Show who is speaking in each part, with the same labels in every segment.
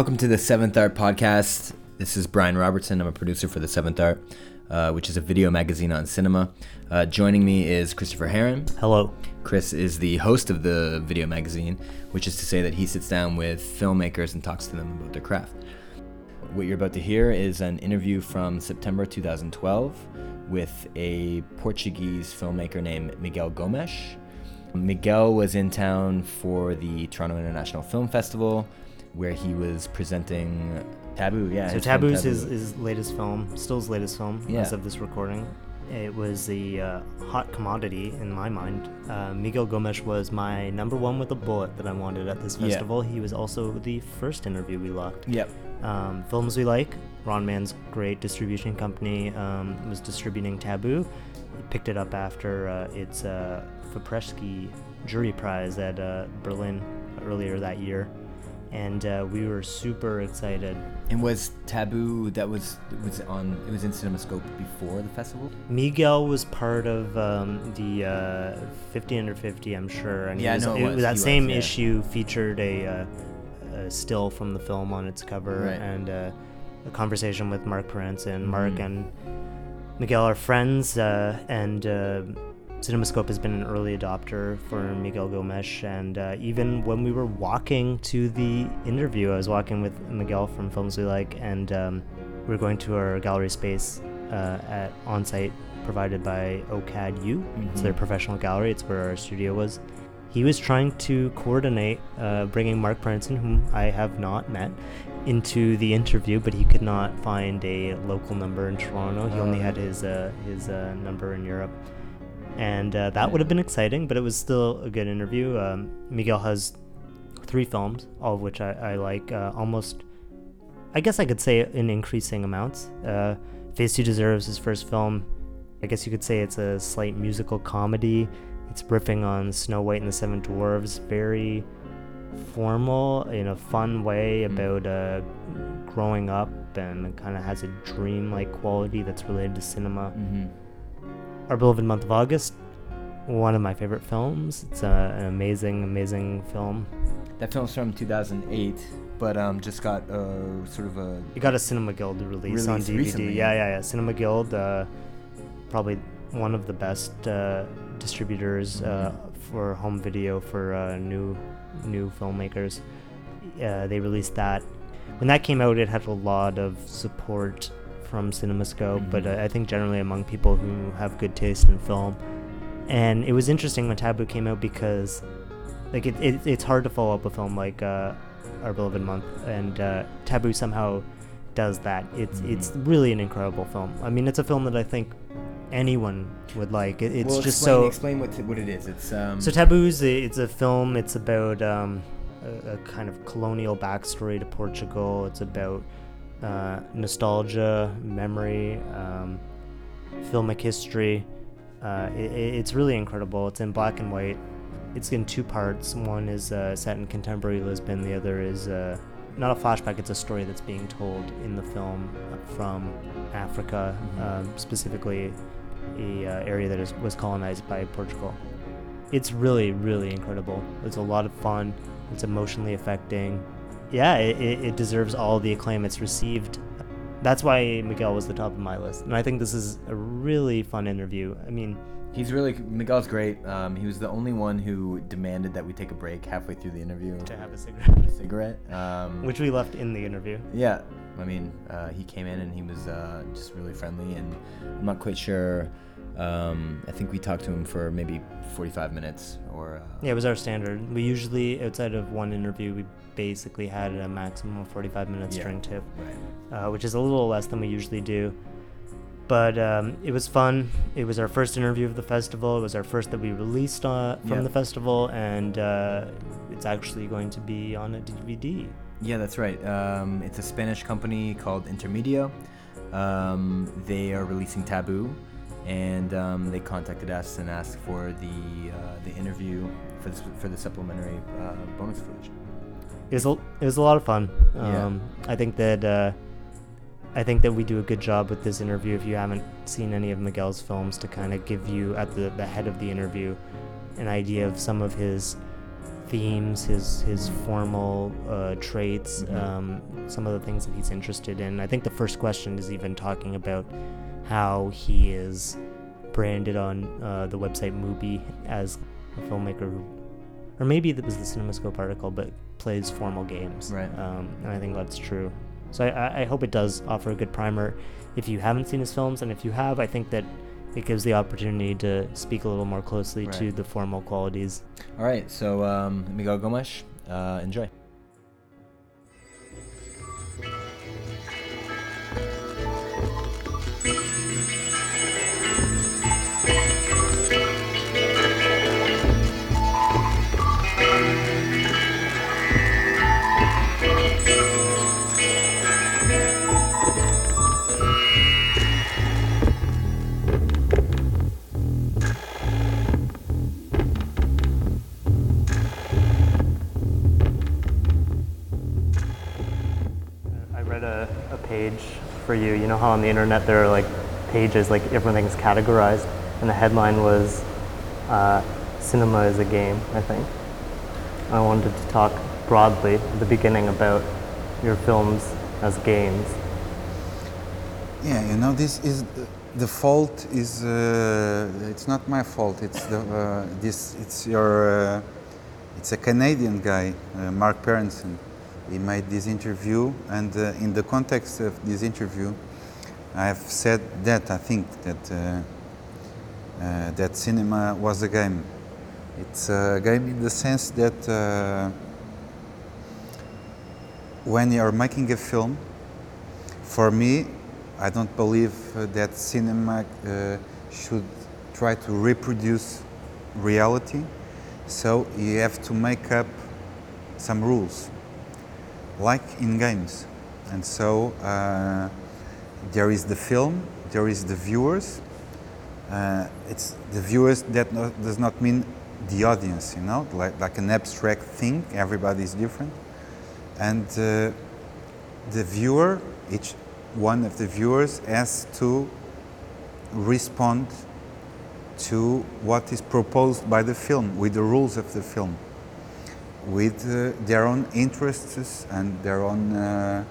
Speaker 1: Welcome to the Seventh Art Podcast. This is Brian Robertson. I'm a producer for the Seventh Art, uh, which is a video magazine on cinema. Uh, joining me is Christopher Heron.
Speaker 2: Hello.
Speaker 1: Chris is the host of the video magazine, which is to say that he sits down with filmmakers and talks to them about their craft. What you're about to hear is an interview from September 2012 with a Portuguese filmmaker named Miguel Gomes. Miguel was in town for the Toronto International Film Festival, where he was presenting Tabu. Yeah,
Speaker 2: So Tabu's
Speaker 1: Tabu.
Speaker 2: his, his latest film, still his latest film
Speaker 1: Yeah.
Speaker 2: as of this recording. It was a uh, hot commodity in my mind. Uh, Miguel Gomes was my number one with a bullet that I wanted at this
Speaker 1: Yeah.
Speaker 2: festival. He was also the first interview we locked.
Speaker 1: Yep.
Speaker 2: Um, Films We Like, Ron Mann's great distribution company, um, was distributing Tabu. He picked it up after uh, its uh, Jury Prize at uh, Berlin earlier that year. And uh, we were super excited.
Speaker 1: And was Tabu that was was on? It was in CinemaScope before the festival.
Speaker 2: Miguel was part of um, the uh, 50 under 50, I'm sure. And
Speaker 1: Yeah,
Speaker 2: was,
Speaker 1: know it was.
Speaker 2: that
Speaker 1: He was,
Speaker 2: same
Speaker 1: yeah.
Speaker 2: issue featured a, uh, a still from the film on its cover
Speaker 1: Right.
Speaker 2: and uh, a conversation with Mark Peranson. Mark
Speaker 1: Mhm.
Speaker 2: and Miguel are friends, uh, and uh, CinemaScope has been an early adopter for Miguel Gomes. And uh, even when we were walking to the interview, I was walking with Miguel from Films We Like, and um, we were going to our gallery space uh, at on-site provided by OCAD-U. It's their professional gallery. It's where our studio was. He was trying to coordinate uh, bringing Mark Peranson, whom I have not met, into the interview, but he could not find a local number in Toronto. He only
Speaker 1: Oh.
Speaker 2: had his uh, his uh, number in Europe, and uh, that would have been exciting. But it was still a good interview. Um, Miguel has three films, all of which I, I like. Uh, almost, I guess I could say in increasing amounts. Uh, Face You deserves his first film. I guess you could say it's a slight musical comedy. It's riffing on Snow White and the Seven Dwarves, very formal in a fun way
Speaker 1: Mm.
Speaker 2: about uh, growing up and kind of has a dream-like quality that's related to cinema.
Speaker 1: Mm-hmm.
Speaker 2: Our Beloved Month of August, one of my favorite films. It's uh, an amazing, amazing film.
Speaker 1: That film's from 2008, but um, just got uh, sort of a.
Speaker 2: It got a Cinema Guild release, on DVD.
Speaker 1: recently.
Speaker 2: Yeah, yeah, yeah. Cinema Guild, uh, probably one of the best uh, distributors uh,
Speaker 1: Mhm.
Speaker 2: for home video for uh, new new filmmakers. Uh, they released that. When that came out, it had a lot of support from CinemaScope, but
Speaker 1: Mhm.
Speaker 2: uh, I think generally among people who have good taste in film. And it was interesting when Tabu came out because, like, it, it it's hard to follow up a film like uh, Our Beloved Month, and uh, Tabu somehow does that. It's
Speaker 1: Mhm.
Speaker 2: it's really an incredible film. I mean, it's a film that I think anyone would like. It, it's
Speaker 1: well,
Speaker 2: just
Speaker 1: explain,
Speaker 2: so.
Speaker 1: Explain what what it is. It's um.
Speaker 2: So Tabu's a, it's a film. It's about um, a, a kind of colonial backstory to Portugal. It's about uh, nostalgia, memory, um, filmic history. Uh, it, it's really incredible. It's in black and white. It's in two parts. One is uh, set in contemporary Lisbon. The other is uh, not a flashback. It's a story that's being told in the film from Africa,
Speaker 1: Mhm.
Speaker 2: um, specifically a uh, area that is, was colonized by Portugal. It's really, really incredible. It's a lot of fun. It's emotionally affecting. Yeah, it, it, deserves all the acclaim it's received. That's why Miguel was the top of my list. And I think this is a really fun interview. I mean,
Speaker 1: He's really Miguel's great. Um, he was the only one who demanded that we take a break halfway through the interview.
Speaker 2: to have a cigarette,
Speaker 1: Cigarette. Um,
Speaker 2: which we left in the interview.
Speaker 1: Yeah, I mean, uh, he came in and he was uh, just really friendly, and I'm not quite sure. Um, I think we talked to him for maybe 45 minutes, or uh,
Speaker 2: Yeah, it was our standard. We usually, outside of one interview, we basically had a maximum of 45 minutes
Speaker 1: Yeah.
Speaker 2: during TIFF.
Speaker 1: right.
Speaker 2: uh, which is a little less than we usually do. But um, it was fun. It was our first interview of the festival. It was our first that we released uh, from
Speaker 1: Yeah.
Speaker 2: the festival, and uh, it's actually going to be on a DVD.
Speaker 1: Yeah, that's right. Um, it's a Spanish company called Intermedio. Um, they are releasing Tabu, and um, they contacted us and asked for the uh, the interview for the, for the supplementary uh, bonus footage.
Speaker 2: It was a, it was a lot of fun.
Speaker 1: Yeah.
Speaker 2: Um, I think that uh, I think that we do a good job with this interview. If you haven't seen any of Miguel's films, to kind of give you at the, the head of the interview an idea of some of his themes, his his formal uh, traits,
Speaker 1: Mhm.
Speaker 2: um, some of the things that he's interested in. I think the first question is even talking about how he is branded on uh, the website Mubi as a filmmaker who, or maybe that was the CinemaScope article, but plays formal games.
Speaker 1: Right.
Speaker 2: Um, and I think that's true. So I, I- hope it does offer a good primer if you haven't seen his films, and if you have, I think that it gives the opportunity to speak a little more closely to the formal qualities.
Speaker 1: All right, so um, Miguel Gomes, uh, enjoy.
Speaker 2: Page for you. You know how on the internet there are like pages, like everything's categorized, and the headline was uh, "Cinema is a game." I think. I wanted to talk broadly at the beginning about your films as games.
Speaker 3: Yeah, you know, this is the fault is uh, it's not my fault. It's the uh, this it's your uh, it's a Canadian guy, uh, Mark Peranson. He made this interview, and uh, in the context of this interview, I have said that I think that uh, uh, that cinema was a game. It's a game in the sense that uh, when you are making a film, for me, I don't believe uh, that cinema uh, should try to reproduce reality. So you have to make up some rules, like in games. And so uh, there is the film, there is the viewers. Uh, it's the viewers that does not mean the audience, you know, like, like an abstract thing. Everybody is different, and uh, the viewer, each one of the viewers has to respond to what is proposed by the film, with the rules of the film, with uh, their own interests and their own uh,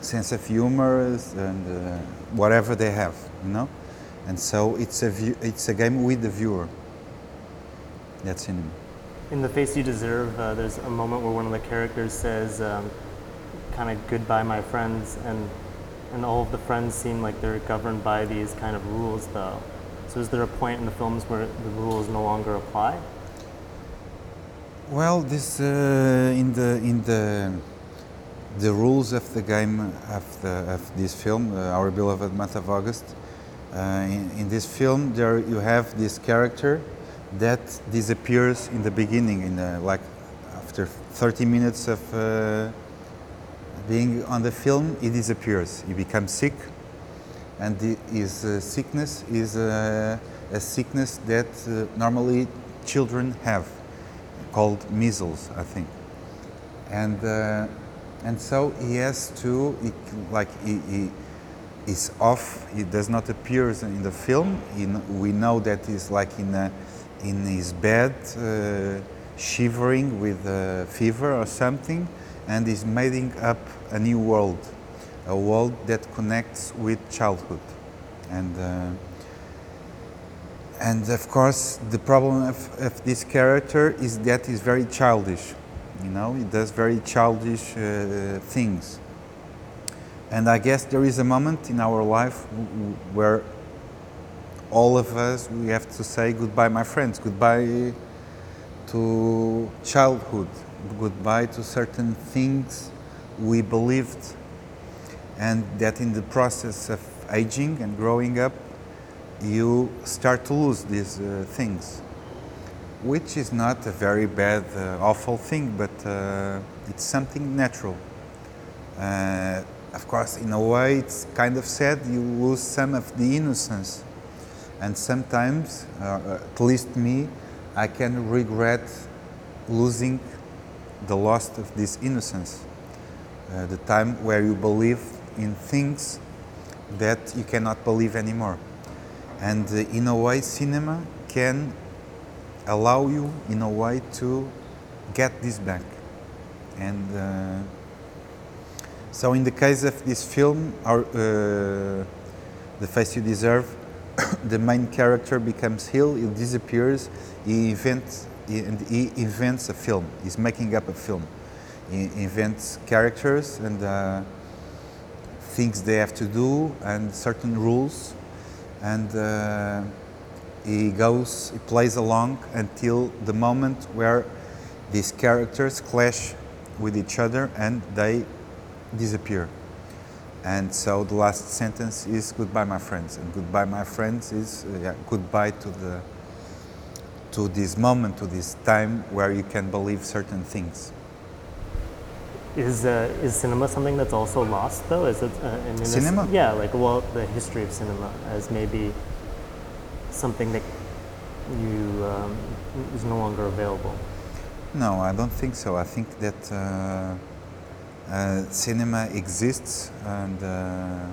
Speaker 3: sense of humor and uh, whatever they have, you know. And so it's a view, it's a game with the viewer. That's cinema.
Speaker 2: In The Face You Deserve, uh, there's a moment where one of the characters says, um, kind of goodbye, my friends, and, and all of the friends seem like they're governed by these kind of rules, though. So is there a point in the films where the rules no longer apply?
Speaker 3: Well, this uh, in the in the the rules of the game of the of this film, uh, our beloved month of August. Uh, in, in this film, there you have this character that disappears in the beginning, in the, like after 30 minutes of uh, being on the film, he disappears. He becomes sick, and the, his uh, sickness is uh, a sickness that normally children have called measles, I think. And uh, and so he has to, he, like he, he is off. He does not appear in the film. We know that he's like in a, in his bed, uh, shivering with a fever or something, and is making up a new world, a world that connects with childhood, and. Uh, and of course, the problem of, of this character is that he's very childish. You know, he does very childish uh, things. And I guess there is a moment in our life where all of us we have to say goodbye, my friends, goodbye to childhood, goodbye to certain things we believed, and that in the process of aging and growing up, you start to lose these uh, things, which is not a very bad, uh, awful thing, but uh, it's something natural. Uh, of course, in a way, it's kind of sad. You lose some of the innocence, and sometimes, uh, at least me, I can regret losing the loss of this innocence, uh, the time where you believe in things that you cannot believe anymore. And uh, in a way, cinema can allow you, in a way, to get this back. And uh, so, in the case of this film, our, uh, The Face You Deserve, the main character becomes ill, he disappears, he invents, and he invents a film, he's making up a film. He invents characters and uh, things they have to do and certain rules. And uh, he goes, he plays along until the moment where these characters clash with each other and they disappear. And so the last sentence is goodbye, my friends. And goodbye, my friends is uh, yeah, goodbye to the to this moment, to this time where you can believe certain things.
Speaker 2: Is uh, is cinema something that's also lost though? Is it uh, in, in
Speaker 3: Cinema?
Speaker 2: Yeah, like well, the history of cinema as maybe something that you um, is no longer available.
Speaker 3: No, I don't think so. I think that uh, uh, cinema exists and uh,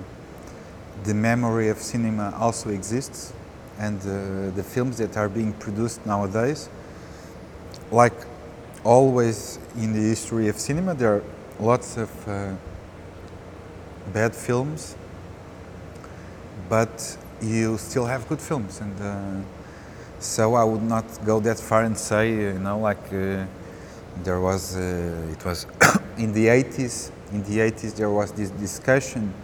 Speaker 3: the memory of cinema also exists. And uh, the films that are being produced nowadays, like always in the history of cinema, there are lots of uh, bad films, but you still have good films. And uh, so I would not go that far and say, you know, like uh, there was, uh, it was in the 80s, in the 80s there was this discussion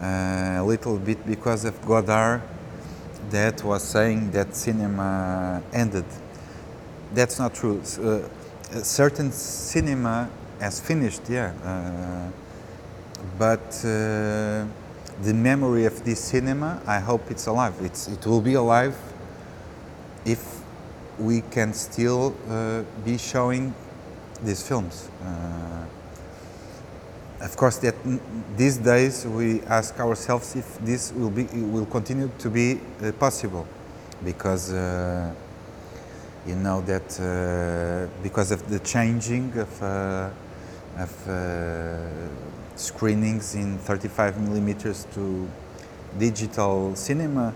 Speaker 3: uh, a little bit because of Godard that was saying that cinema ended. That's not true. Uh, a certain cinema has finished, yeah, uh, but uh, the memory of this cinema, I hope it's alive. It's, it will be alive if we can still uh, be showing these films. Uh, of course, that these days we ask ourselves if this will be will continue to be uh, possible, because uh, you know that uh, because of the changing of uh, of uh, screenings in 35 millimeters to digital cinema,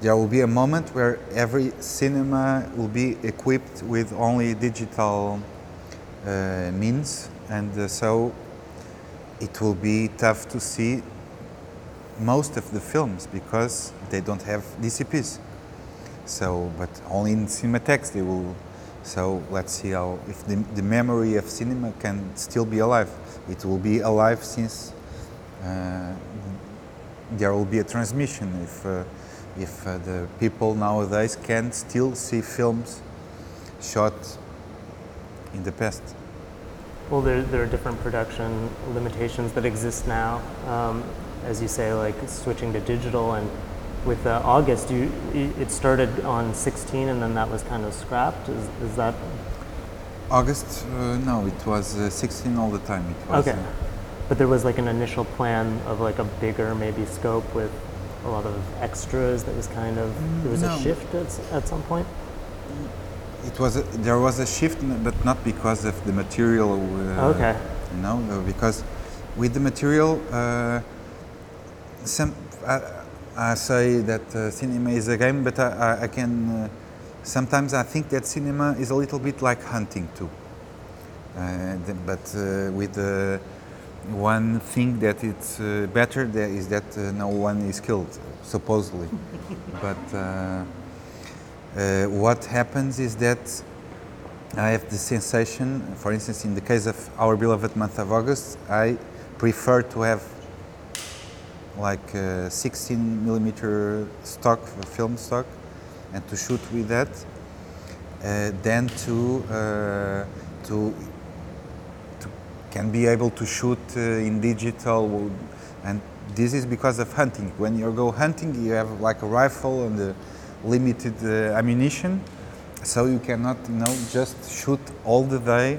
Speaker 3: there will be a moment where every cinema will be equipped with only digital uh, means, and uh, so it will be tough to see most of the films because they don't have DCPs. So, but only in cinematheques they will. So let's see how if the, the memory of cinema can still be alive. It will be alive since uh, there will be a transmission. If uh, if uh, the people nowadays can still see films shot in the past.
Speaker 2: Well, there, there are different production limitations that exist now. Um, as you say, like switching to digital, and with uh, August, you it started on 16, and then that was kind of scrapped. Is, is that
Speaker 3: August? Uh, no, it was uh, 16 all the time. It was,
Speaker 2: okay?
Speaker 3: uh,
Speaker 2: But there was like an initial plan of like a bigger maybe scope with a lot of extras. That was kind of there was
Speaker 3: No.
Speaker 2: a shift at, at some point.
Speaker 3: It was a, there was a shift, but not because of the material. Uh,
Speaker 2: Okay.
Speaker 3: You know, because with the material, uh, some I, say that uh, cinema is a game, but I, I, can uh, sometimes I think that cinema is a little bit like hunting too. Uh, but uh, with the one thing that it's uh, better there is that uh, no one is killed, supposedly. but uh, uh, what happens is that I have the sensation, for instance, in the case of our beloved month of August, I prefer to have like uh, 16 millimeter stock, film stock, and to shoot with that, uh, than to uh, to to can be able to shoot uh, in digital, and this is because of hunting. When you go hunting, you have like a rifle and a limited uh, ammunition, so you cannot, you know, just shoot all the day.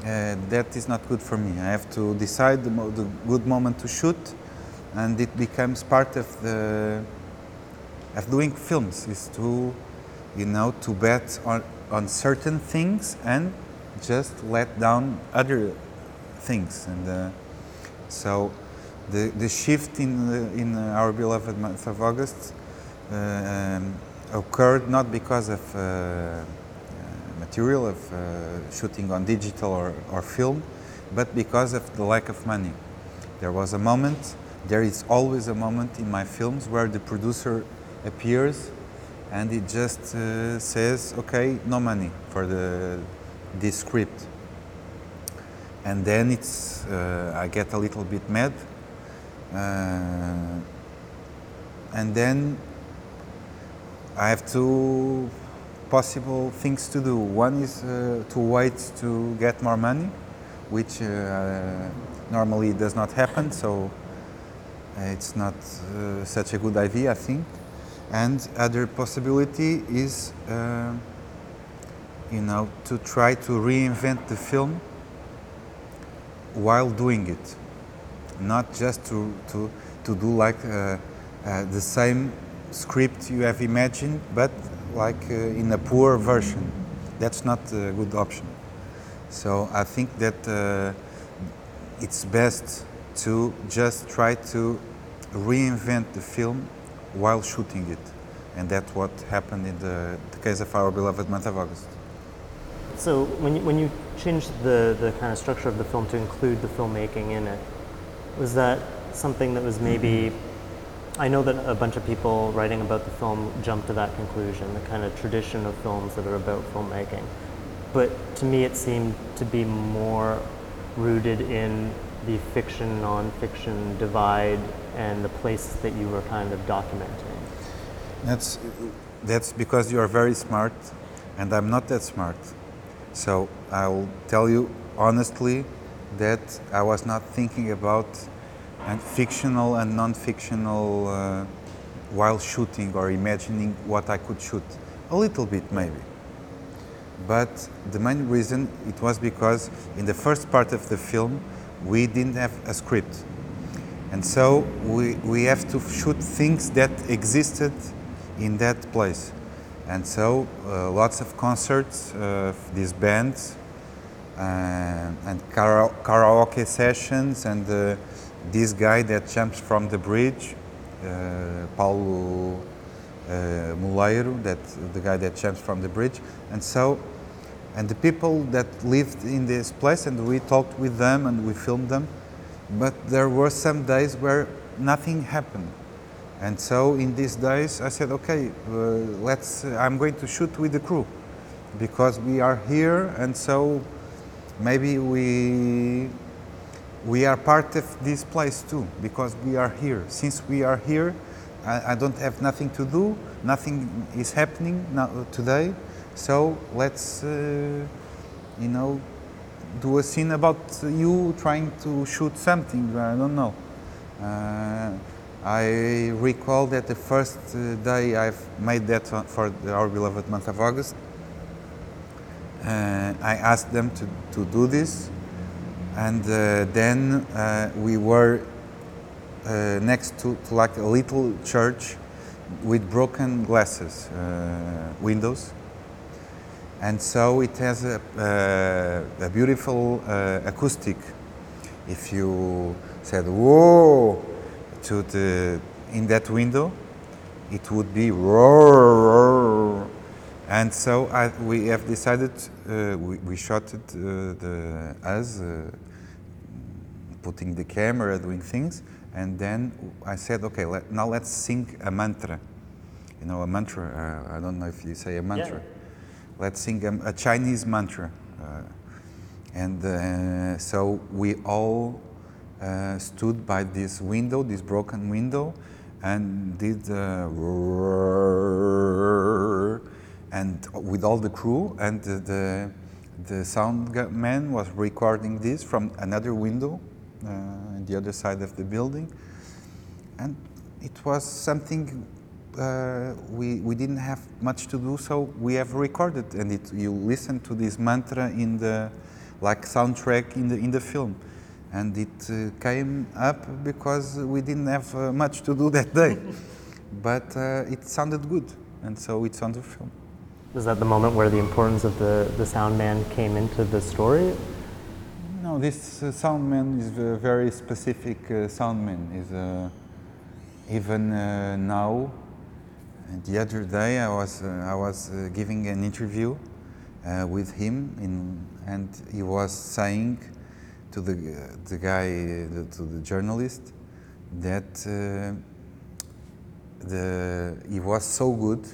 Speaker 3: Uh, that is not good for me. I have to decide the, the good moment to shoot, and it becomes part of the of doing films is to, you know, to bet on on certain things and just let down other things. And uh, so, the the shift in the, in our beloved month of August uh, um, occurred not because of uh, uh, material of uh, shooting on digital or, or film, but because of the lack of money. There was a moment, there is always a moment in my films where the producer appears and it just uh, says, okay, no money for the, this script. And then it's, uh, I get a little bit mad. Uh, and then I have two possible things to do. One is uh, to wait to get more money, which uh, normally does not happen, so it's not uh, such a good idea, I think. And other possibility is, uh, you know, to try to reinvent the film while doing it, not just to to to do like uh, uh, the same script you have imagined, but like uh, in a poor version. That's not a good option. So I think that uh, it's best to just try to reinvent the film while shooting it. And that's what happened in the, the case of our beloved month of August.
Speaker 2: So when you, when you changed the, the kind of structure of the film to include the filmmaking in it, was that something that was maybe I know that a bunch of people writing about the film jump to that conclusion, the kind of tradition of films that are about filmmaking. But to me, it seemed to be more rooted in the fiction non-fiction divide and the place that you were kind of documenting.
Speaker 3: That's that's because you are very smart, and I'm not that smart. So I'll tell you honestly that I was not thinking about and fictional and non-fictional uh, while shooting or imagining what I could shoot. A little bit maybe. But the main reason it was because in the first part of the film we didn't have a script. And so we, we have to shoot things that existed in that place. And so uh, lots of concerts of these bands uh, and karaoke sessions and uh, this guy that jumps from the bridge, uh, Paulo uh, Muleiro, that the guy that jumps from the bridge, and so, and the people that lived in this place, and we talked with them and we filmed them, but there were some days where nothing happened. And so in these days, I said, okay, uh, let's. Uh, I'm going to shoot with the crew because we are here, and so maybe we we are part of this place too because we are here. Since we are here, I, I don't have nothing to do, nothing is happening now, today, so let's, uh, you know, do a scene about you trying to shoot something, I don't know. Uh, I recall that the first uh, day I've made that for our beloved month of August, uh, I asked them to, to do this and uh, then uh, we were next to, to, like a little church with broken glasses windows and so it has a, a beautiful acoustic if you said whoa to the in that window it would be roar, and so I, we have decided uh, we, we, shot it uh, the, uh, putting the camera, doing things, and then I said, okay, let, now let's sing a mantra. You know, a mantra. Uh, I don't know if you say a mantra. Yeah. Let's sing a, a Chinese mantra. Uh, and uh, so we all uh, stood by this window, this broken window, and did and with all the crew and the, the sound man was recording this from another window on the other side of the building. And it was something uh, we, we didn't have much to do, so we have recorded. And it, you listen to this mantra in the like soundtrack in the in the film, and it uh, came up because we didn't have uh, much to do that day, but uh, it sounded good, and so it's on the film.
Speaker 2: Was that the moment where the importance of the the sound man came into the story?
Speaker 3: No, this uh, soundman is a very specific uh, soundman. Is uh, even uh, now. The other day, I was uh, I was uh, giving an interview, uh, with him, in, and he was saying to the, the guy, the, to the journalist, that uh, the, he was so good,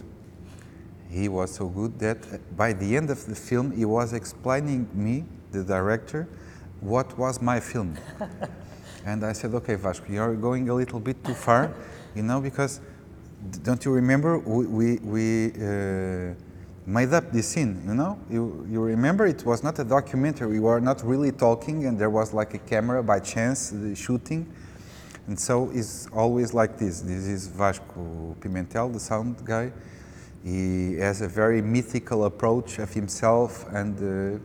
Speaker 3: he was so good that by the end of the film, he was explaining me, the director, what was my film. and I said, okay, Vasco, you're going a little bit too far, you know, because don't you remember we, we, uh, made up this scene, you know? You, you remember it was not a documentary, we were not really talking and there was like a camera by chance uh, shooting. And so it's always like this. This is Vasco Pimentel, the sound guy. He has a very mythical approach of himself and uh,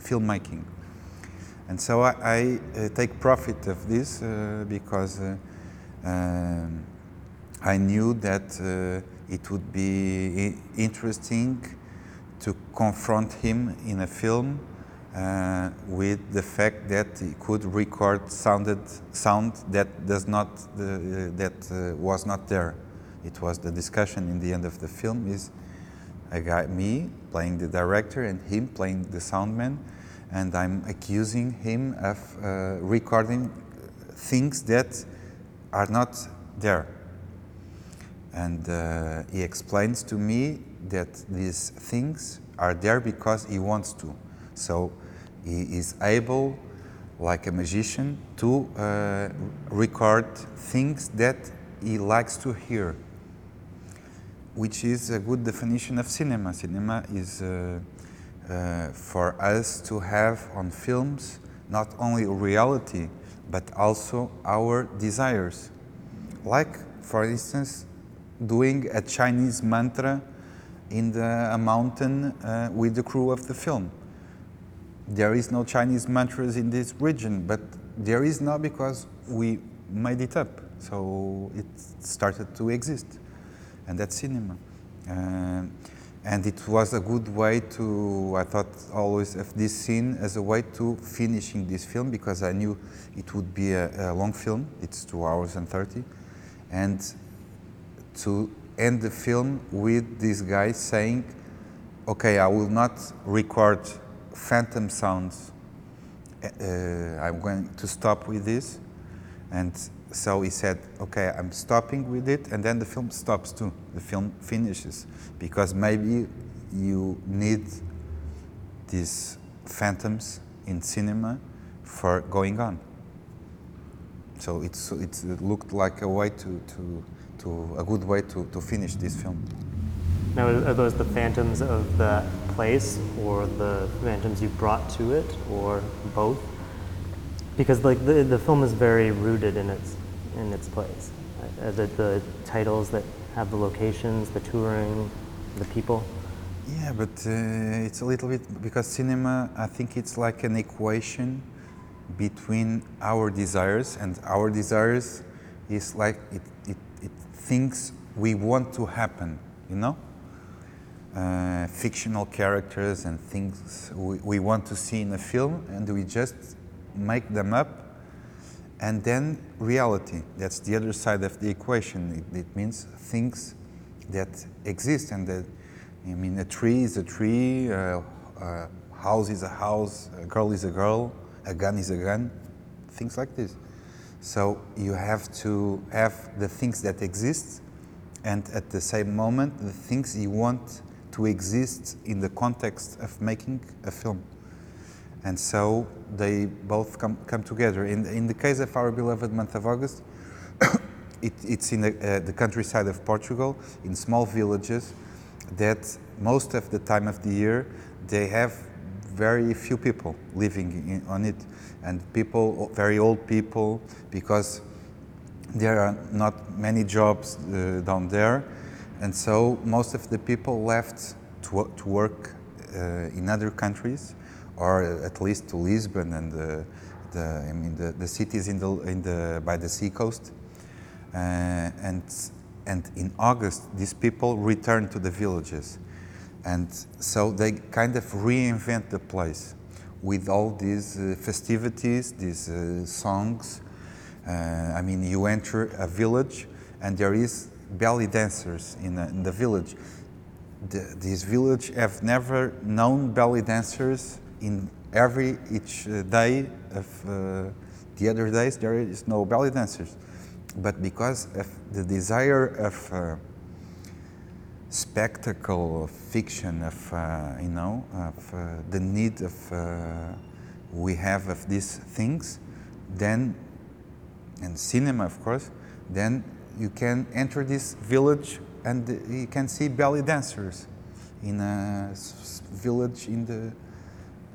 Speaker 3: filmmaking. And so I, I uh, take profit of this uh, because uh, um, I knew that uh, it would be interesting to confront him in a film uh, with the fact that he could record sounded sound that does not uh, that uh, was not there. It was the discussion in the end of the film is a guy me playing the director and him playing the soundman, and I'm accusing him of uh, recording things that are not there. And uh, he explains to me that these things are there because he wants to. So he is able, like a magician, to uh, record things that he likes to hear, which is a good definition of cinema. Cinema is uh, uh, for us to have on films not only reality, but also our desires. Like, for instance, doing a Chinese mantra in the, a mountain uh, with the crew of the film. There is no Chinese mantras in this region, but there is now because we made it up. So it started to exist, and that's cinema. Uh, and it was a good way to, I thought always of this scene as a way to finishing this film because I knew it would be a, a long film, it's two hours and 30. And to end the film with this guy saying, okay, I will not record phantom sounds. Uh, I'm going to stop with this. And so he said, okay, I'm stopping with it. And then the film stops too. The film finishes because maybe you need these phantoms in cinema for going on. So it's, it's, it looked like a way to, to to a good way to, to finish this film.
Speaker 2: Now, are those the phantoms of the place, or the phantoms you brought to it, or both? Because like the, the film is very rooted in its in its place. Uh, the, the titles that have the locations, the touring, the people.
Speaker 3: Yeah, but uh, it's a little bit because cinema. I think it's like an equation between our desires, and our desires is like it things we want to happen, you know? Uh, fictional characters and things we, we want to see in a film, and we just make them up. And then reality, that's the other side of the equation. It, it means things that exist, and that, I mean, a tree is a tree, uh, a house is a house, a girl is a girl, a gun is a gun, things like this. So you have to have the things that exist and at the same moment the things you want to exist in the context of making a film. And so they both come, come together. In, in the case of our beloved month of August, it, it's in the, uh, the countryside of Portugal, in small villages that most of the time of the year they have very few people living in, on it and people, very old people, because there are not many jobs uh, down there. And so most of the people left to, to work uh, in other countries, or at least to Lisbon and the, the I mean the, the cities in the, in the, by the sea coast. Uh, and, and in August, these people return to the villages. And so they kind of reinvent the place with all these uh, festivities, these uh, songs. Uh, I mean, you enter a village and there is belly dancers in, in the village. the, this village have never known belly dancers in every each uh, day of uh, the other days there is no belly dancers but because of the desire of uh, spectacle of fiction of uh, you know of uh, the need of uh, we have of these things then and cinema of course then you can enter this village and you can see belly dancers in a village in the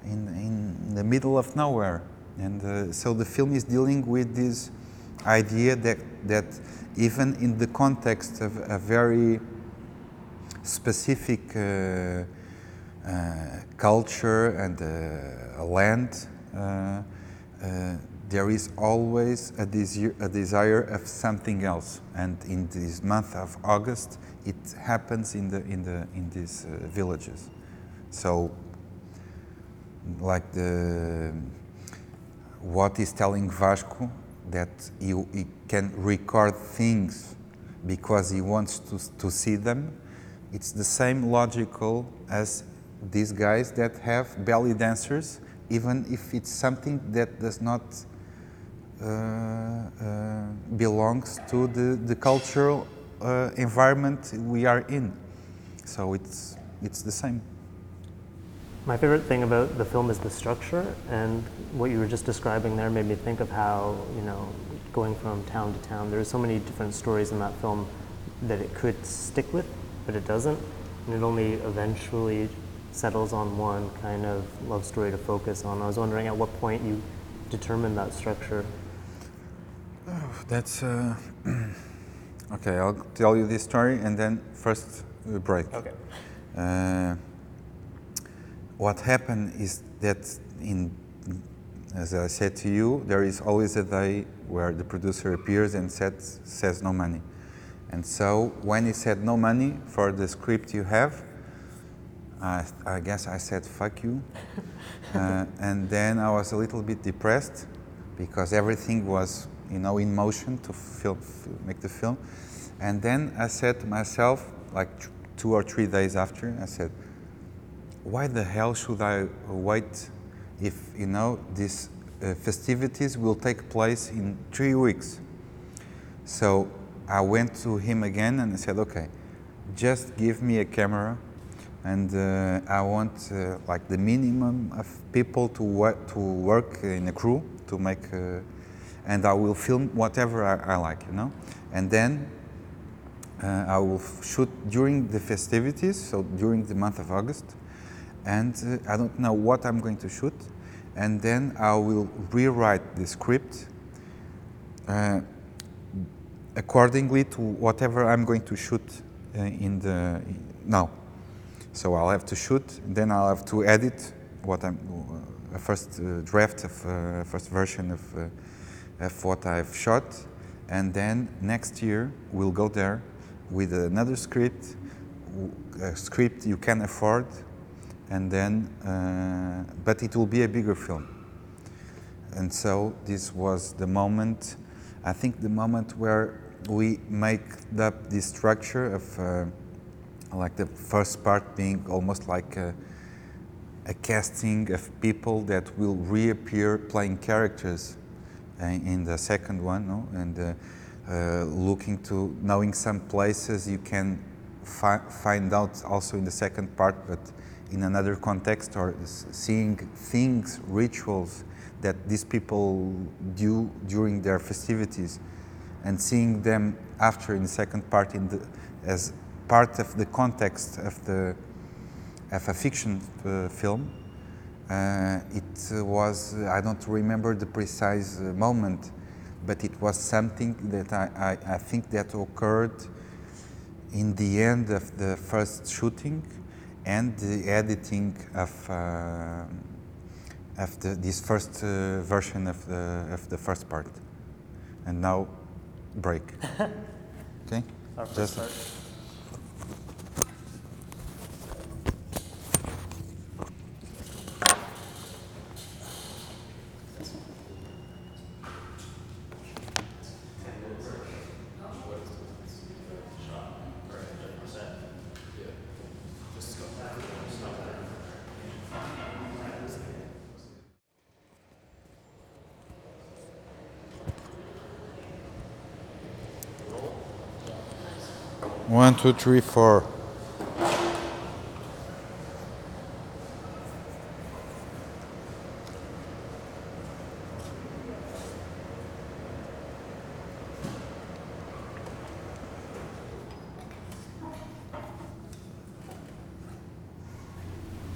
Speaker 3: in, in the middle of nowhere. And uh, so the film is dealing with this idea that that even in the context of a very specific uh, uh, culture and uh, land there is always a, desir a desire of something else. And in this month of August, it happens in, the, in, the, in these uh, villages. So, like the, what is telling Vasco that he, he can record things because he wants to, to see them, it's the same logical as these guys that have belly dancers, even if it's something that does not uh, uh, belongs to the, the cultural uh, environment we are in. So it's, it's the same.
Speaker 2: My favorite thing about the film is the structure, and what you were just describing there made me think of how, you know, going from town to town, there are so many different stories in that film that it could stick with, but it doesn't. And it only eventually settles on one kind of love story to focus on. I was wondering at what point you determined that structure.
Speaker 3: Oh, That's uh, okay. I'll tell you this story and then first we break.
Speaker 2: Okay.
Speaker 3: Uh, what happened is that in, as I said to you, there is always a day where the producer appears and said, says no money. And so when he said no money for the script you have, I, I guess I said fuck you. uh, and then I was a little bit depressed because everything was you know, in motion to film, make the film. And then I said to myself, like two or three days after, I said, why the hell should I wait if, you know, these uh, festivities will take place in three weeks? So I went to him again and I said, okay, just give me a camera and uh, I want uh, like the minimum of people to, wo to work in a crew to make uh, and I will film whatever I, I like, you know. And then uh, I will shoot during the festivities, so during the month of August, and uh, I don't know what I'm going to shoot, and then I will rewrite the script uh, accordingly to whatever I'm going to shoot uh, in the now. So I'll have to shoot, then I'll have to edit what I'm uh, a first uh, draft of first version of of what I've shot, and then next year we'll go there with another script, a script you can afford, and then, uh, but it will be a bigger film. And so this was the moment, I think the moment where we make up this structure of uh, like the first part being almost like a, a casting of people that will reappear playing characters in the second one, no? and uh, uh, looking to knowing some places you can fi find out also in the second part, but in another context, or seeing things, rituals that these people do during their festivities, and seeing them after in the second part in the, as part of the context of the of a fiction uh, film uh, it was, I don't remember the precise uh, moment, but it was something that I, I, I, think that occurred in the end of the first shooting and the editing of, uh, this first uh, version of the, of the first part. And now, break. okay?
Speaker 2: Just.
Speaker 3: One, two, three, four.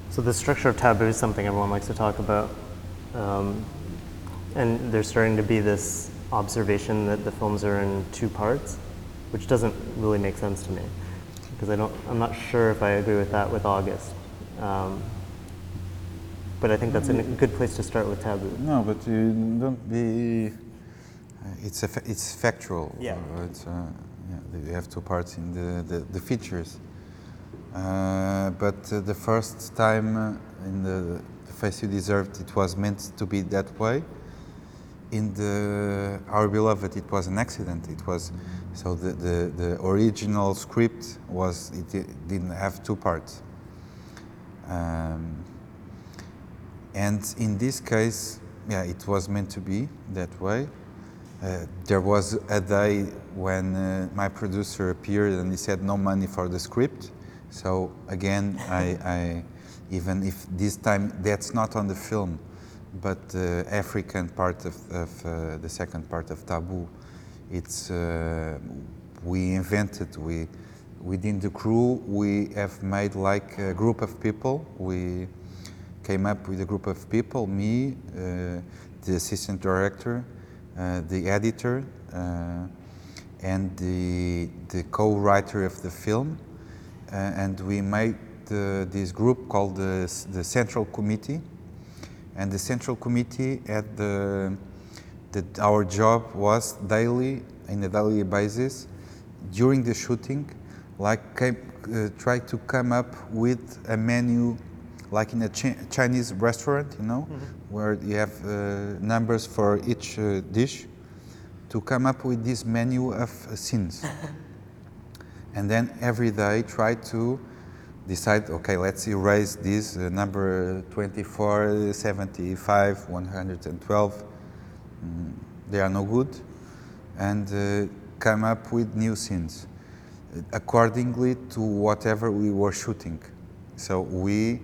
Speaker 2: So the structure of Tabu is something everyone likes to talk about. Um, and there's starting to be this observation that the films are in two parts, which doesn't really make sense to me. Because I don't, I'm not sure if I agree with that with August. Um, but I think that's a good place to start with Tabu.
Speaker 3: No, but you don't be. Uh, it's a fa- it's factual.
Speaker 2: Yeah.
Speaker 3: It's, uh, yeah, you have two parts in the the, the features. Uh, but uh, the first time uh, in the, the face you deserved, it was meant to be that way. In the our beloved, it was an accident. It was so the the, the original script was it di- didn't have two parts. Um, and in this case, yeah, it was meant to be that way. Uh, there was a day when uh, my producer appeared and he said no money for the script. So again, I, I even if this time that's not on the film, but the African part of, of uh, the second part of Tabu, it's uh, we invented we within the crew we have made like a group of people. We came up with a group of people me uh, the assistant director uh, the editor uh, and the, the co-writer of the film. Uh, and we made uh, this group called the, the central committee and the central committee had the, the our job was daily in a daily basis during the shooting like came, uh, try to come up with a menu like in a chi- chinese restaurant you know where you have uh, numbers for each uh, dish to come up with this menu of uh, scenes. And then every day try to decide okay let's erase this uh, number 24 75 112 mm, they are no good. And uh, come up with new scenes uh, accordingly to whatever we were shooting. So we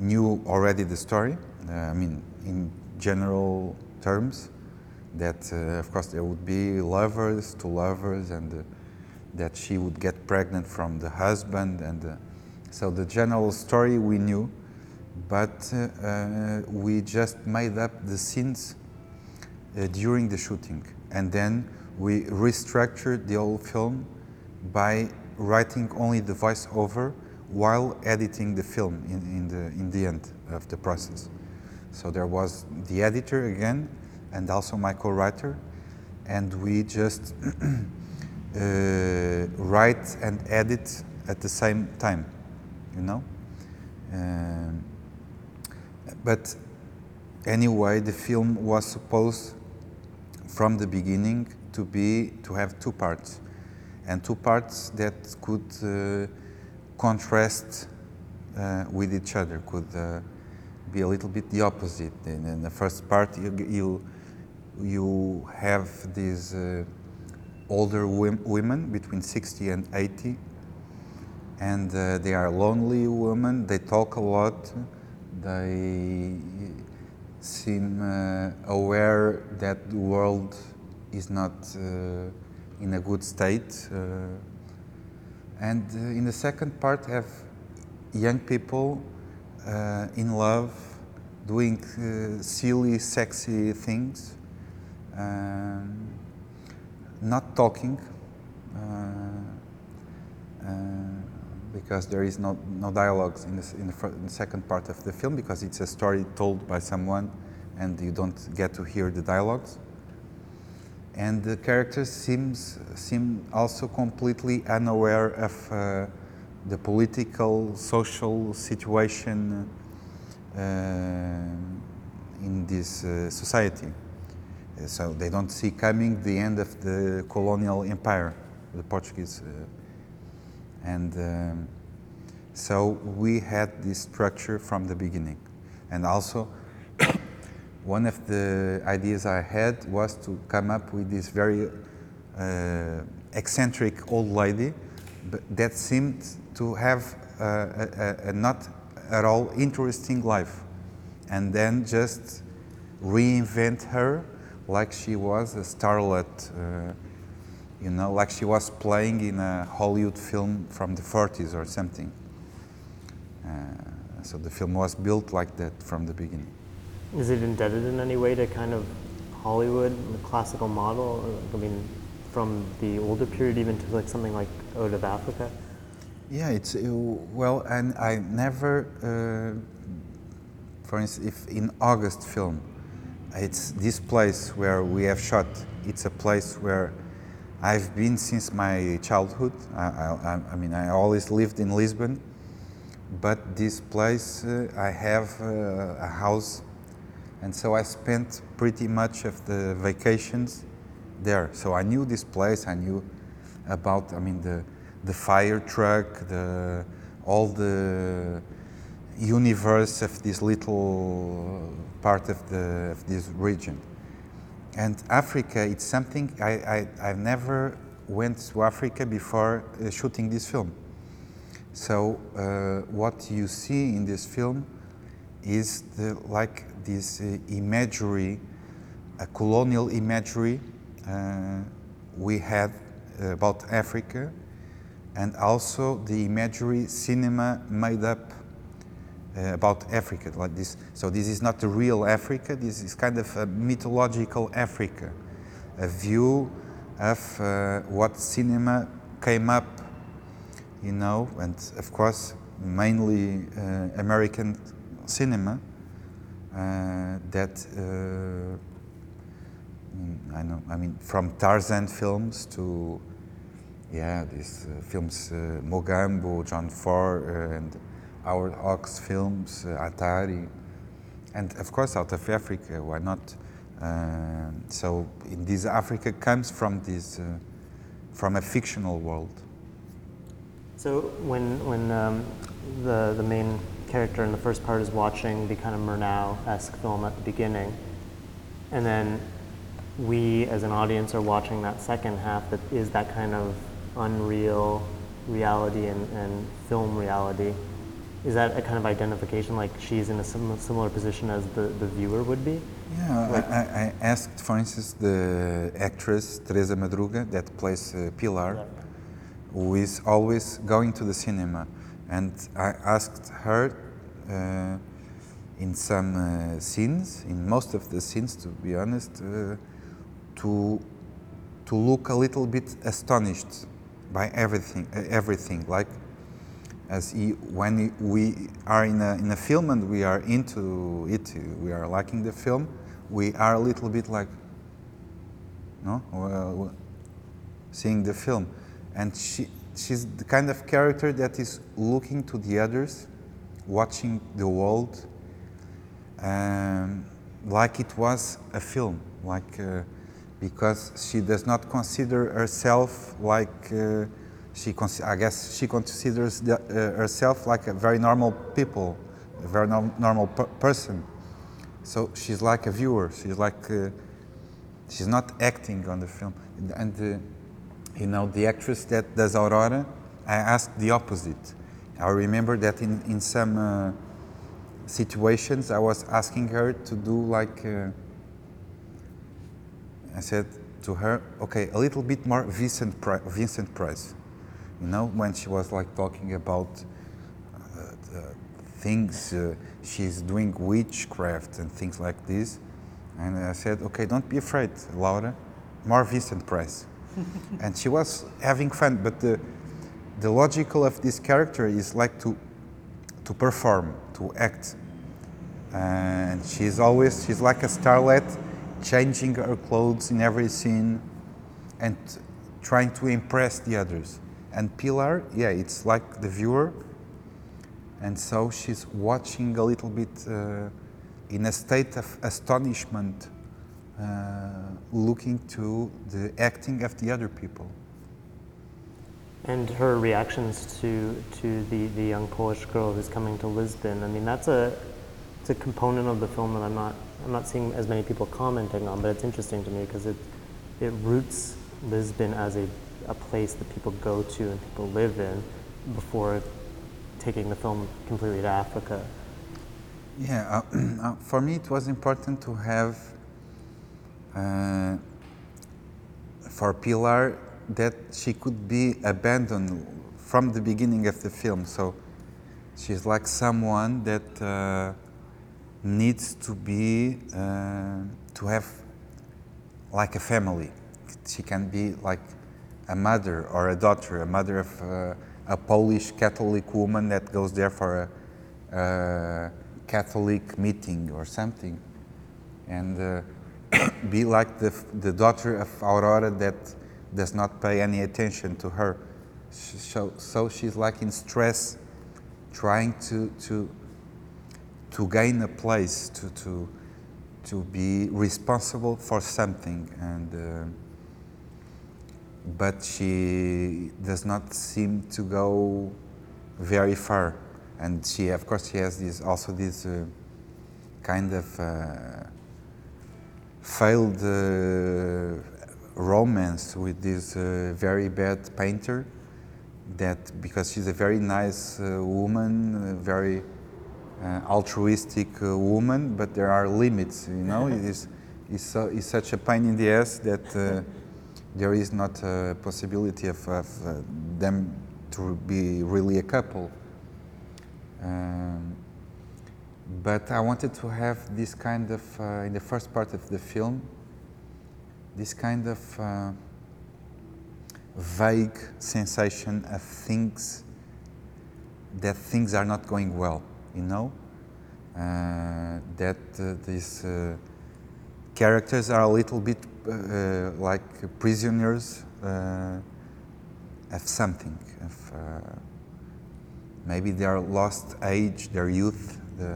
Speaker 3: knew already the story uh, i mean in general terms that uh, of course there would be lovers to lovers and uh, that she would get pregnant from the husband and so the general story we knew but uh, uh, we just made up the scenes uh, during the shooting. And then we restructured the whole film by writing only the voiceover while editing the film in, in, the, in the end of the process. So there was the editor again and also my co-writer and we just uh, write and edit at the same time you know? Um, but anyway the film was supposed from the beginning to be to have two parts. And two parts that could uh, contrast uh, with each other could uh, be a little bit the opposite. In, in the first part you, you you have these uh, older wom- women between 60 and 80 and uh, they are lonely women. They talk a lot. They seem uh, aware that the world is not uh, in a good state uh, and uh, in the second part have young people uh, in love doing silly sexy things um, not talking because there is no, no dialogues in, this, in, the in the second part of the film because it's a story told by someone and you don't get to hear the dialogues and the characters seems seem also completely unaware of uh, the political social situation uh, in this uh, society uh, so they don't see coming the end of the colonial empire, the Portuguese. And um, so we had this structure from the beginning. And also, one of the ideas I had was to come up with this very uh, eccentric old lady that seemed to have a, a, a not at all interesting life, and then just reinvent her like she was a starlet, uh, you know, like she was playing in a Hollywood film from the 40s or something. Uh, so the film was built like that from the beginning.
Speaker 2: Is it indebted in any way to kind of Hollywood, the classical model? I mean, from the older period even to like something like Out of Africa?
Speaker 3: Yeah, it's uh, well, and I never, uh, for instance, if in August film, it's this place where we have shot. It's a place where I've been since my childhood. I, I, I mean, I always lived in Lisbon, but this place uh, I have uh, a house, and so I spent pretty much of the vacations there. So I knew this place. I knew about, I mean, the the fire truck, the all the universe of this little part of the of this region. And Africa, it's something I, I I've never went to Africa before uh, shooting this film. So uh, what you see in this film is the, like this uh, imagery, a colonial imagery uh, we had about Africa, and also the imagery cinema made up uh, about Africa like this. So this is not the real Africa. This is kind of a mythological Africa, a view of uh, what cinema came up you know, and of course, mainly uh, American cinema uh, that uh, I know. I mean, from Tarzan films to yeah, these uh, films Mogambo, John Ford, and Howard Hawks films, uh, Hatari, and of course out of Africa. Why not? Uh, so, in this Africa comes from this uh, from a fictional world.
Speaker 2: So when when um, the the main character in the first part is watching the kind of Murnau-esque film at the beginning, and then we as an audience are watching that second half that is that kind of unreal reality and, and film reality. Is that a kind of identification, like she's in a sim- similar position as the, the viewer would be?
Speaker 3: Yeah, like, I, I, asked, for instance, the actress Teresa Madruga that plays uh, Pilar. Yeah who is always going to the cinema. And I asked her uh, in some uh, scenes, in most of the scenes, to be honest, uh, to to look a little bit astonished by everything, uh, everything. Like as he, when we are in a in a film and we are into it, we are liking the film, we are a little bit like, no, well, seeing the film. And she, she's the kind of character that is looking to the others, watching the world, um, like it was a film, like uh, because she does not consider herself like uh, she, I guess she considers the, uh, herself like a very normal people, a very no normal per person. So she's like a viewer. She's like uh, she's not acting on the film, and uh, you know, the actress that does Aurora, I asked the opposite. I remember that in, in some uh, situations I was asking her to do like, uh, I said to her, okay, a little bit more Vincent, Pri- Vincent Price. You know, when she was like talking about uh, things, uh, she's doing witchcraft and things like this. And I said, okay, don't be afraid, Laura, more Vincent Price. and she was having fun, but the, the logical of this character is like to, to perform, to act. And she's always, she's like a starlet, changing her clothes in every scene and trying to impress the others. And Pilar, yeah, it's like the viewer. And so she's watching a little bit uh, in a state of astonishment uh, looking to the acting of the other people.
Speaker 2: And her reactions to to the, the young Polish girl who's coming to Lisbon. I mean, that's a it's a component of the film that I'm not I'm not seeing as many people commenting on, but it's interesting to me because it it roots Lisbon as a a place that people go to and people live in before taking the film completely to Africa.
Speaker 3: Yeah, uh, uh, for me it was important to have uh, for Pilar that she could be abandoned from the beginning of the film. So she's like someone that uh, needs to be uh, to have like a family. She can be like a mother or a daughter, a mother of uh, a Polish Catholic woman that goes there for a, a Catholic meeting or something, and uh, be like the, the daughter of Aurora that does not pay any attention to her. So, so she's like in stress, trying to, to, to gain a place, to, to, to be responsible for something. And, uh, but she does not seem to go very far. And she, of course, she has this, also this uh, kind of uh, failed uh, romance with this uh, very bad painter that because she's a very nice uh, woman, very uh, altruistic uh, woman, but there are limits, you know. it is it's, so, it's such a pain in the ass that uh, there is not a possibility of, of uh, them to be really a couple. Um, but I wanted to have this kind of, in the first part of the film, this kind of uh, vague sensation of things that things are not going well, you know? Uh, that uh, these uh, characters are a little bit uh, uh, like prisoners of something, of maybe their lost age, their youth, the,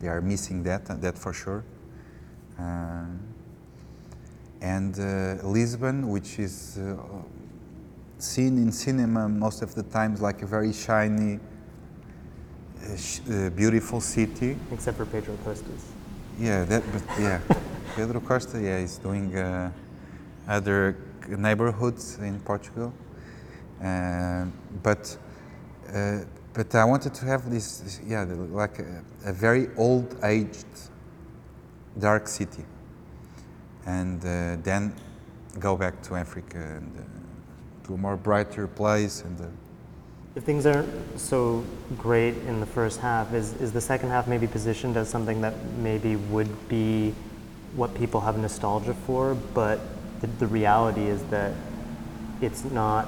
Speaker 3: they are missing that, that for sure and uh, Lisbon, which is uh, seen in cinema most of the times like a very shiny, uh, sh uh, beautiful city.
Speaker 2: Except for Pedro Costa's.
Speaker 3: Yeah, that, but yeah, Pedro Costa, yeah, he's doing uh, other neighborhoods in Portugal. Uh, but but I wanted to have this, this yeah, like a, a very old-aged dark city and uh, then go back to Africa and uh, to a more brighter place. And uh,
Speaker 2: if things aren't so great in the first half, is is the second half maybe positioned as something that maybe would be what people have nostalgia for, but the, the reality is that it's not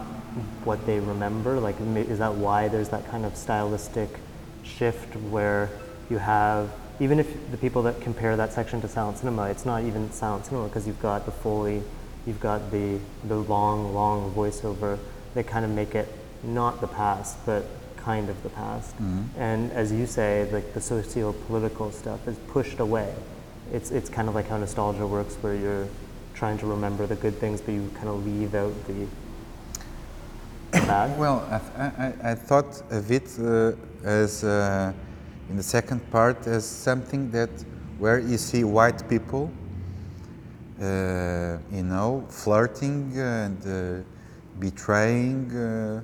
Speaker 2: what they remember. Like, is that why there's that kind of stylistic shift where you have even if the people that compare that section to silent cinema, it's not even silent cinema because you've got the Foley, you've got the, the long, long voiceover that kind of make it not the past, but kind of the past. Mm-hmm. And as you say, like the socio-political stuff is pushed away. It's, it's kind of like how nostalgia works where you're trying to remember the good things, but you kind of leave out the bad.
Speaker 3: Well, I, I, I thought of it uh, as uh, in the second part as something that where you see white people, uh, you know, flirting and uh, betraying uh,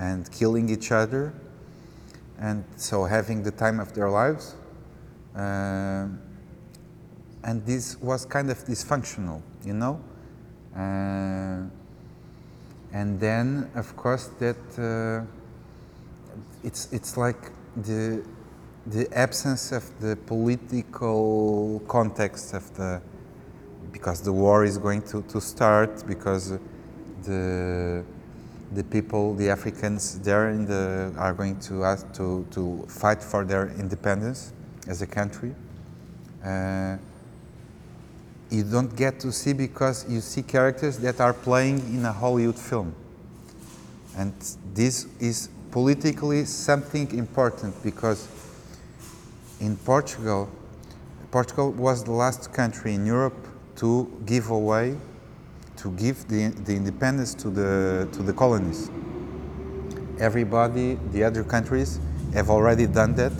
Speaker 3: and killing each other, and so having the time of their lives. Uh, and this was kind of dysfunctional, you know. Uh, and then, of course, that uh, it's it's like the the absence of the political context of the because the war is going to, to start because the the people the Africans there in the are going to ask to to fight for their independence as a country. Uh, you don't get to see because you see characters that are playing in a Hollywood film. And this is politically something important because in Portugal, Portugal was the last country in Europe to give away, to give the, the independence to the, to the colonies. Everybody, the other countries, have already done that,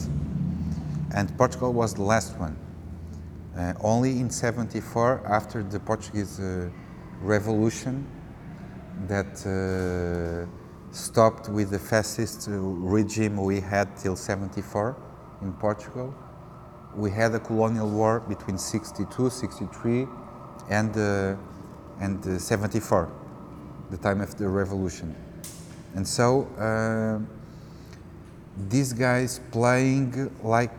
Speaker 3: and Portugal was the last one. Uh, only in 74, after the Portuguese uh, Revolution, that uh, stopped with the fascist regime we had till 74 in Portugal. We had a colonial war between 62, 63 and, uh, and uh, 74, the time of the revolution. And so uh, these guys playing like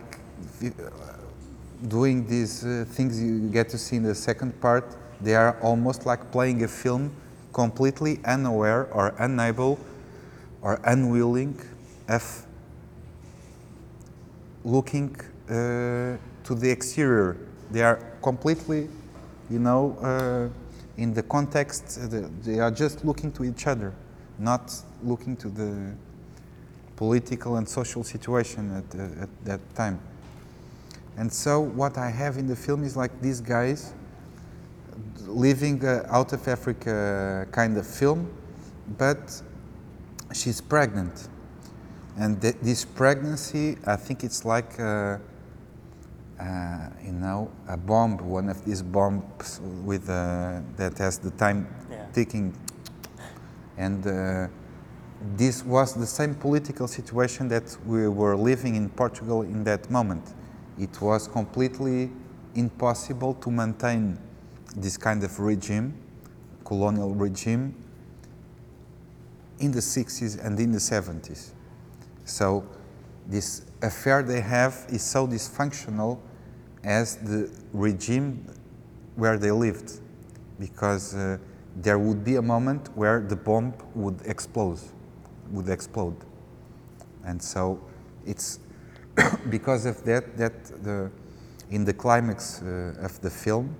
Speaker 3: doing these uh, things you get to see in the second part, they are almost like playing a film completely unaware or unable or unwilling of looking uh, to the exterior. They are completely, you know, uh, in the context, uh, they are just looking to each other, not looking to the political and social situation at, uh, at that time. And so what I have in the film is like these guys living uh, out of Africa kind of film, but she's pregnant. And th this pregnancy, I think it's like, uh, uh, you know, a bomb, one of these bombs with uh, that has the time yeah. ticking. And uh, this was the same political situation that we were living in Portugal in that moment it was completely impossible to maintain this kind of regime, colonial regime, in the 60s and in the 70s. So this affair they have is so dysfunctional as the regime where they lived, because uh, there would be a moment where the bomb would explode, would explode. And so it's because of that, that the, in the climax uh, of the film,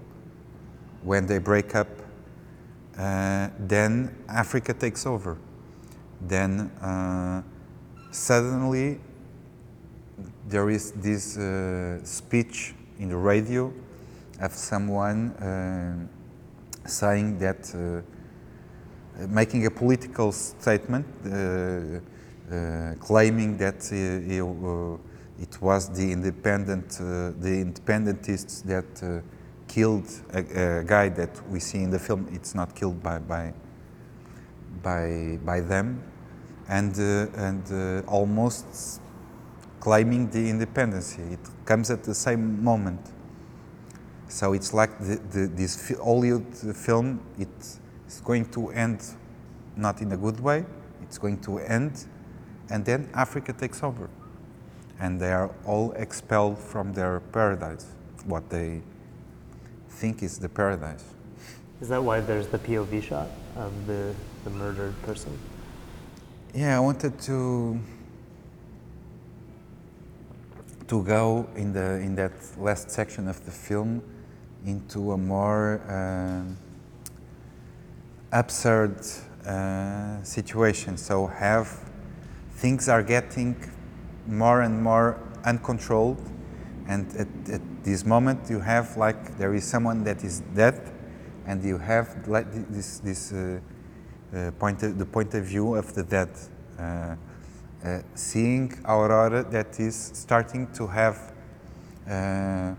Speaker 3: when they break up, uh, then Africa takes over. Then uh, suddenly there is this uh, speech in the radio of someone uh, saying that, uh, making a political statement, claiming that he, it was the independent, uh, the independentists that uh, killed a, a, guy that we see in the film. It's not killed by by by, by them, and uh, and almost claiming the independence. It comes at the same moment. So it's like the, the, this Hollywood film. It's going to end not in a good way. It's going to end, and then Africa takes over and they are all expelled from their paradise, what they think is the paradise.
Speaker 2: Is that why there's the POV shot of the, the murdered person?
Speaker 3: Yeah, I wanted to to go in the in that last section of the film into a more uh, absurd uh, situation. So have things are getting more and more uncontrolled. And at, at, this moment, you have like there is someone that is dead, and you have like this this uh, uh, point of, the point of view of the dead, uh, uh seeing Aurora that is starting to have uh,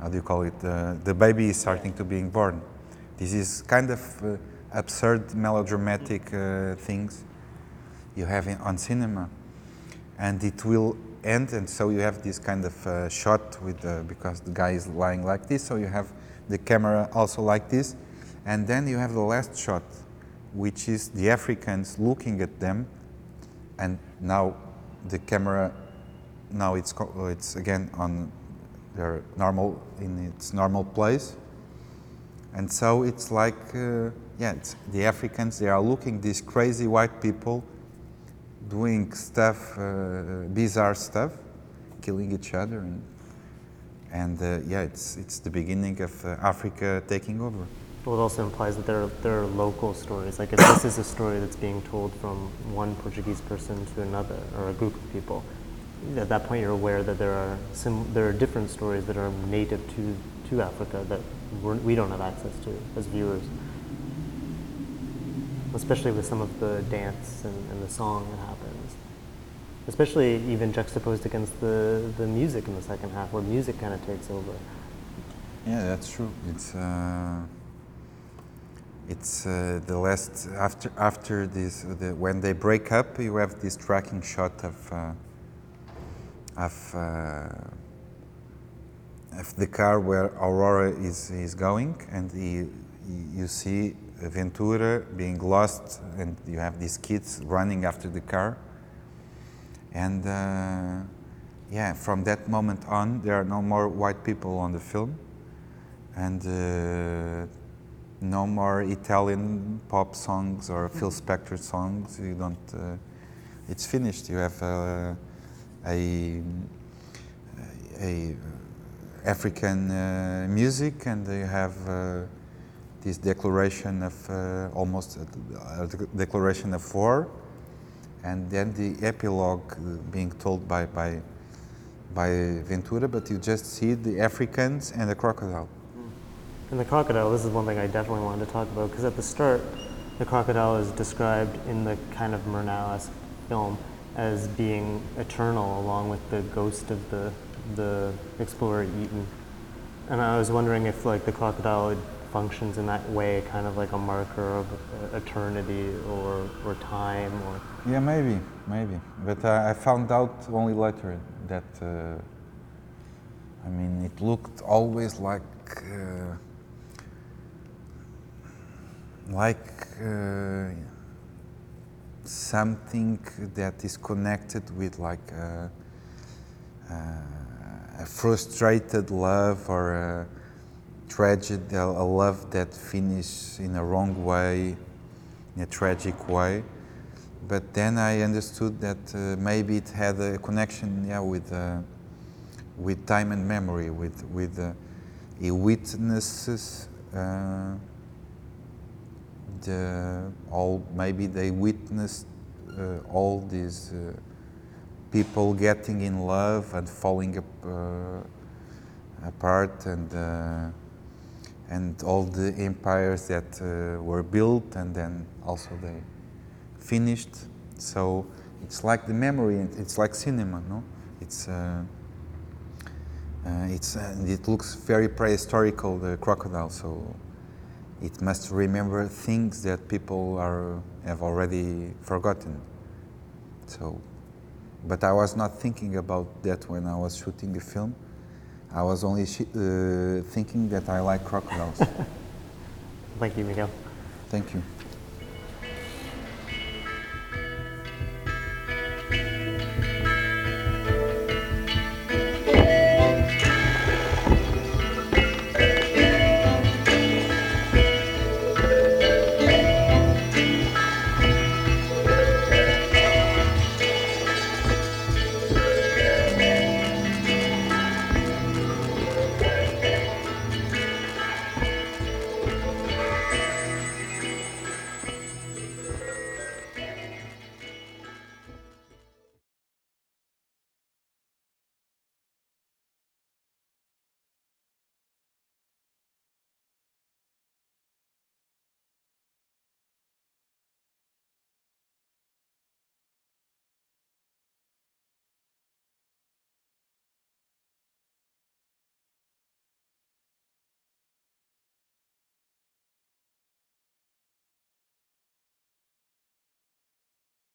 Speaker 3: how do you call it? Uh, the baby is starting to being born. This is kind of absurd, melodramatic things you have in, on cinema and it will end and so you have this kind of uh, shot with the, because the guy is lying like this so you have the camera also like this. And then you have the last shot which is the Africans looking at them and now the camera now it's it's again on their normal in its normal place. And so it's like uh, yeah it's the Africans they are looking these crazy white people doing stuff, uh, bizarre stuff, killing each other, and, and uh, yeah, it's it's the beginning of uh, Africa taking over.
Speaker 2: Well, it also implies that there are, there are local stories. Like if this is a story that's being told from one Portuguese person to another, or a group of people, at that point you're aware that there are some there are different stories that are native to to Africa that we're, we do not have access to as viewers especially with some of the dance and, and the song that happens. Especially even juxtaposed against the, the music in the second half, where music kind of takes over.
Speaker 3: Yeah, that's true. It's uh, it's uh, the last after after this the, when they break up you have this tracking shot of uh, of uh, of the car where Aurora is is going and he, you see Ventura being lost and you have these kids running after the car and uh, yeah from that moment on there are no more white people on the film and uh, no more Italian pop songs or Phil Spector songs. You don't. Uh, it's finished. You have uh, a, a African uh, music, and you have uh, this declaration of uh, almost a, a, declaration of war, and then the epilogue uh, being told by by by Ventura. But you just see the Africans and the crocodile.
Speaker 2: And the crocodile, this is one thing I definitely wanted to talk about because at the start, the crocodile is described in the kind of Murnau film as being eternal along with the ghost of the, the explorer Eaton. And I was wondering if like the crocodile functions in that way, kind of like a marker of eternity or, or time or...
Speaker 3: Yeah, maybe, maybe. But uh, I found out only later that, uh, I mean, it looked always like uh, like uh, something that is connected with like a, uh, uh, a frustrated love or a tragedy, a love that finishes in a wrong way, in a tragic way. But then I understood that uh, maybe it had a connection, yeah, with uh, with time and memory, with with uh, he witnesses the, all maybe they witnessed uh, all these uh, people getting in love and falling up, uh, apart and uh, and all the empires that uh, were built and then also they finished so it's like the memory it's like cinema no it's uh, it's it looks very prehistorical the crocodile so it must remember things that people are, have already forgotten. So, but I was not thinking about that when I was shooting the film. I was only uh, thinking that I like crocodiles.
Speaker 2: Thank you, Miguel.
Speaker 3: Thank you.